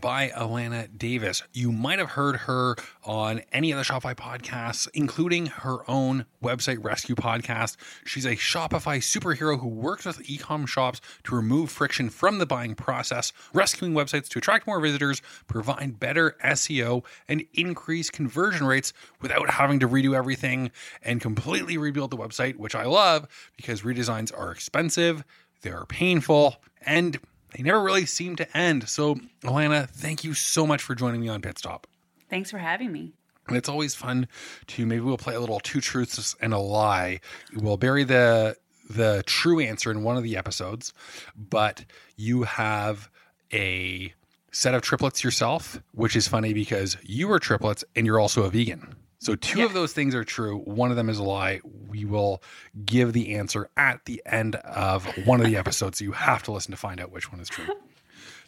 By Ilana Davis. You might have heard her on any of the Shopify podcasts, including her own website rescue podcast. She's a Shopify superhero who works with e-com shops to remove friction from the buying process, rescuing websites to attract more visitors, provide better SEO, and increase conversion rates without having to redo everything and completely rebuild the website, which I love because redesigns are expensive, they're painful, and they never really seem to end. So, Ilana, thank you so much for joining me on Pit Stop. Thanks for having me. And it's always fun to maybe we'll play a little two truths and a lie. We'll bury the the true answer in one of the episodes, but you have a set of triplets yourself, which is funny because you are triplets and you're also a vegan. So two Yeah. of those things are true. One of them is a lie. We will give the answer at the end of one of the episodes. So you have to listen to find out which one is true.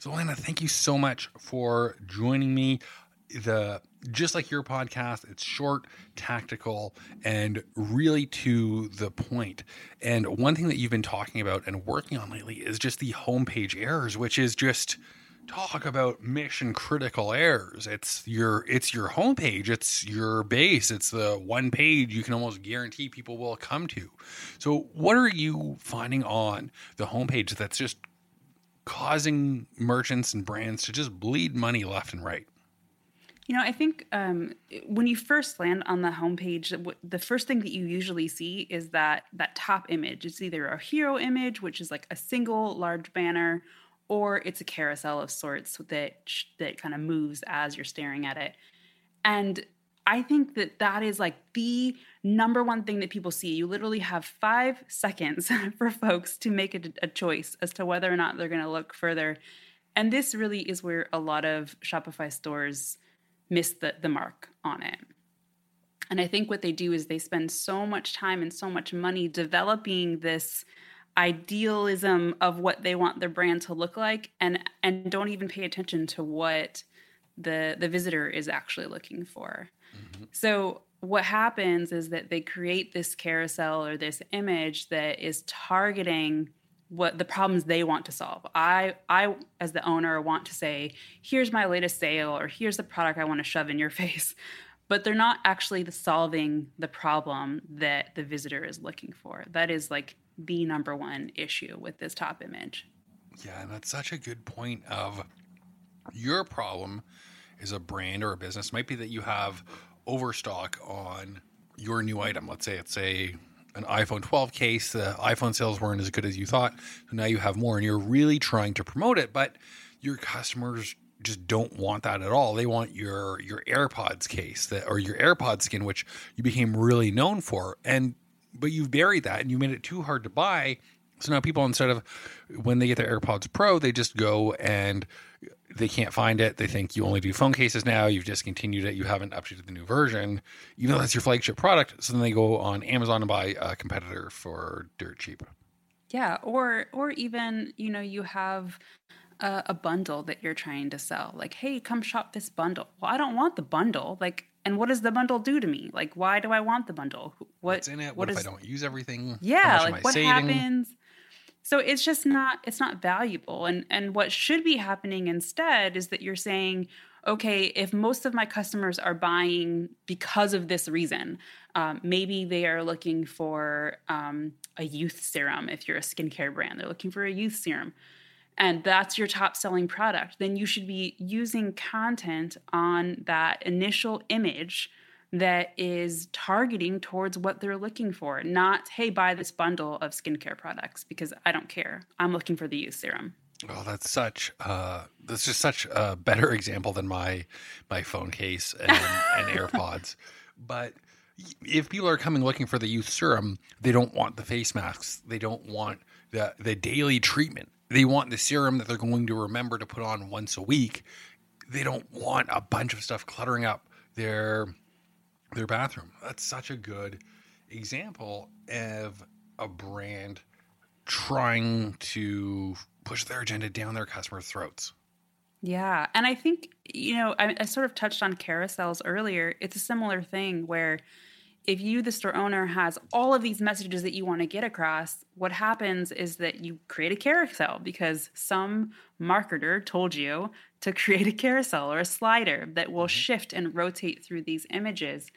So Lana, thank you so much for joining me. The just like your podcast, it's short, tactical, and really to the point. And one thing that you've been talking about and working on lately is just the homepage errors, which is just talk about mission critical errors. It's your it's your homepage, it's your base, it's the one page you can almost guarantee people will come to. So what are you finding on the homepage that's just causing merchants and brands to just bleed money left and right? You know, I think um, when you first land on the homepage, the first thing that you usually see is that that top image. It's either a hero image, which is like a single large banner, or it's a carousel of sorts that that kind of moves as you're staring at it. And I think that that is like the number one thing that people see. You literally have five seconds for folks to make a, a choice as to whether or not they're going to look further. And this really is where a lot of Shopify stores miss the, the mark on it. And I think what they do is they spend so much time and so much money developing this idealism of what they want their brand to look like and and don't even pay attention to what the the visitor is actually looking for. Mm-hmm. So what happens is that they create this carousel or this image that is targeting what the problems they want to solve. I I as the owner want to say, here's my latest sale or here's the product I want to shove in your face. But they're not actually the solving the problem that the visitor is looking for. That is like the number one issue with this top image. Yeah, and that's such a good point of your problem is a brand or a business might be that you have overstock on your new item. Let's say it's a an iPhone 12 case, the iPhone sales weren't as good as you thought. So now you have more and you're really trying to promote it, but your customers just don't want that at all. They want your your AirPods case that or your AirPod skin which you became really known for. And but you've buried that and you made it too hard to buy. So now people instead of when they get their AirPods Pro, they just go and they can't find it. They think you only do phone cases now. You've discontinued it. You haven't updated the new version, even though that's your flagship product. So then they go on Amazon and buy a competitor for dirt cheap. Yeah, or or even you know you have a, a bundle that you're trying to sell. Like, hey, come shop this bundle. Well, I don't want the bundle. Like, and what does the bundle do to me? Like, why do I want the bundle? What, What's in it? What, if is- I don't use everything? Yeah, like what saving? happens? So it's just not it's not valuable. And and what should be happening instead is that you're saying, okay, if most of my customers are buying because of this reason, um, maybe they are looking for um, a youth serum. If you're a skincare brand, they're looking for a youth serum and that's your top selling product, then you should be using content on that initial image that is targeting towards what they're looking for, not, hey, buy this bundle of skincare products because I don't care. I'm looking for the youth serum. Oh, that's such uh that's just such a better example than my my phone case and, and AirPods. But if people are coming looking for the youth serum, they don't want the face masks. They don't want the the daily treatment. They want the serum that they're going to remember to put on once a week. they don't want a bunch of stuff cluttering up their their bathroom. That's such a good example of a brand trying to push their agenda down their customers' throats. Yeah. And I think, you know, I, I, sort of touched on carousels earlier. It's a similar thing where if you, the store owner, has all of these messages that you want to get across, what happens is that you create a carousel because some marketer told you to create a carousel or a slider that will mm-hmm. shift and rotate through these images.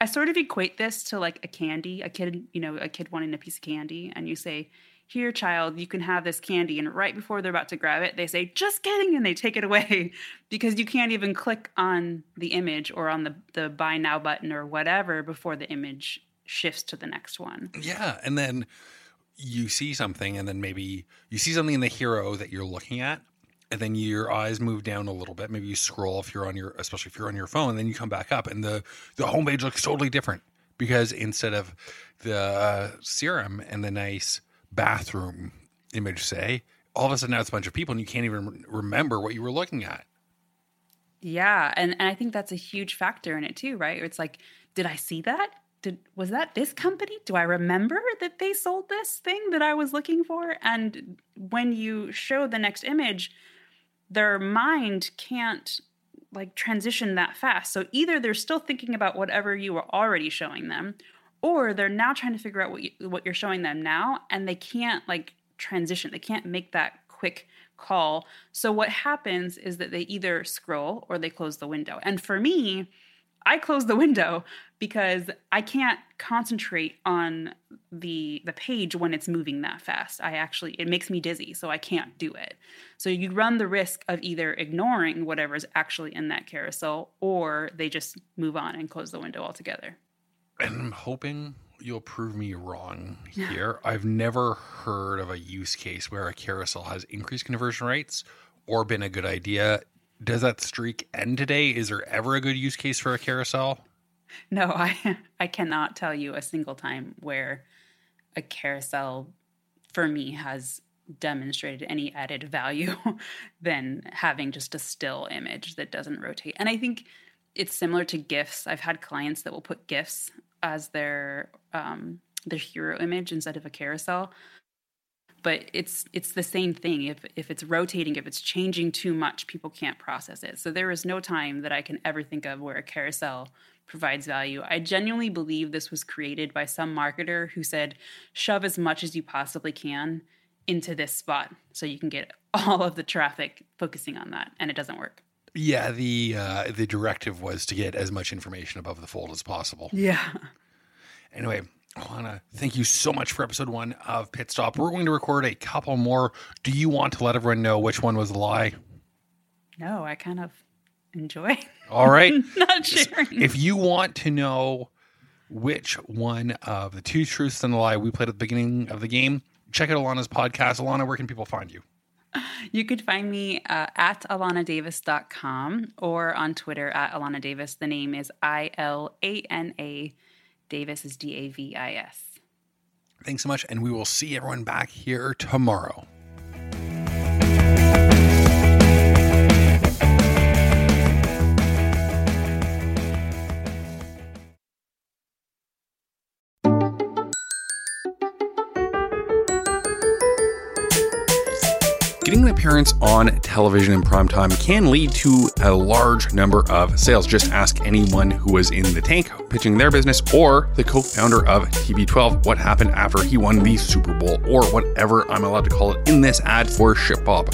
I sort of equate this to like a candy, a kid, you know, a kid wanting a piece of candy, and you say, here, child, you can have this candy. And right before they're about to grab it, they say, just kidding. And they take it away because you can't even click on the image or on the, the buy now button or whatever before the image shifts to the next one. Yeah. And then you see something, and then maybe you see something in the hero that you're looking at. And then your eyes move down a little bit. Maybe you scroll if you're on your, especially if you're on your phone. Then you come back up, and the the homepage looks totally different because instead of the uh, serum and the nice bathroom image say, all of a sudden now it's a bunch of people and you can't even remember what you were looking at. Yeah, and, and I think that's a huge factor in it too, right? It's like, did I see that? Did was that this company? Do I remember that they sold this thing that I was looking for? And when you show the next image, their mind can't like transition that fast. So either they're still thinking about whatever you were already showing them, or they're now trying to figure out what you, what you're showing them now and they can't like transition. They can't make that quick call. So what happens is that they either scroll or they close the window. And for me i close the window because i can't concentrate on the the page when it's moving that fast. I actually it makes me dizzy so i can't do it. So you run the risk of either ignoring whatever's actually in that carousel or they just move on and close the window altogether and I'm hoping you'll prove me wrong here. I've never heard of a use case where a carousel has increased conversion rates or been a good idea. Does that streak end today? Is there ever a good use case for a carousel? No, I I cannot tell you a single time where a carousel for me has demonstrated any added value than having just a still image that doesn't rotate. And I think it's similar to gifs. I've had clients that will put gifs as their um, their hero image instead of a carousel. But it's it's the same thing. If if it's rotating, if it's changing too much, people can't process it. So there is no time that I can ever think of where a carousel provides value. I genuinely believe this was created by some marketer who said, "Shove as much as you possibly can into this spot, so you can get all of the traffic focusing on that," and it doesn't work. Yeah, the uh, the directive was to get as much information above the fold as possible. Yeah. Anyway, Ilana, thank you so much for episode one of Pit Stop. We're going to record a couple more. Do you want to let everyone know which one was the lie? No, I kind of enjoy. All right. Not sharing. If you want to know which one of the two truths and the lie we played at the beginning of the game, check out Ilana's podcast. Ilana, where can people find you? You could find me uh, at ilanadavis.com or on Twitter at Ilana Davis. The name is I L A N A. Davis is D A V I S. Thanks so much, and we will see everyone back here tomorrow. Getting an appearance on television in prime time can lead to a large number of sales. Just ask anyone who was in the tank pitching their business or the co founder of TB12 what happened after he won the Super Bowl or whatever I'm allowed to call it in this ad for ShipBob.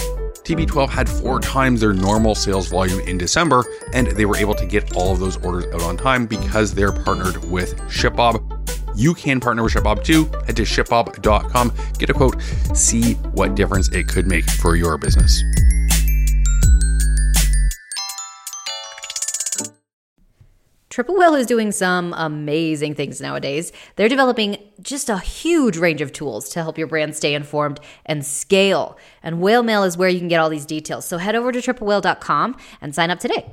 TB12 had four times their normal sales volume in December, and they were able to get all of those orders out on time because they're partnered with ShipBob you can partner with ShipBob too. Head to shipbob.com, get a quote, see what difference it could make for your business. Triple Whale is doing some amazing things nowadays. They're developing just a huge range of tools to help your brand stay informed and scale. And Whale Mail is where you can get all these details. So head over to triplewhale.com and sign up today.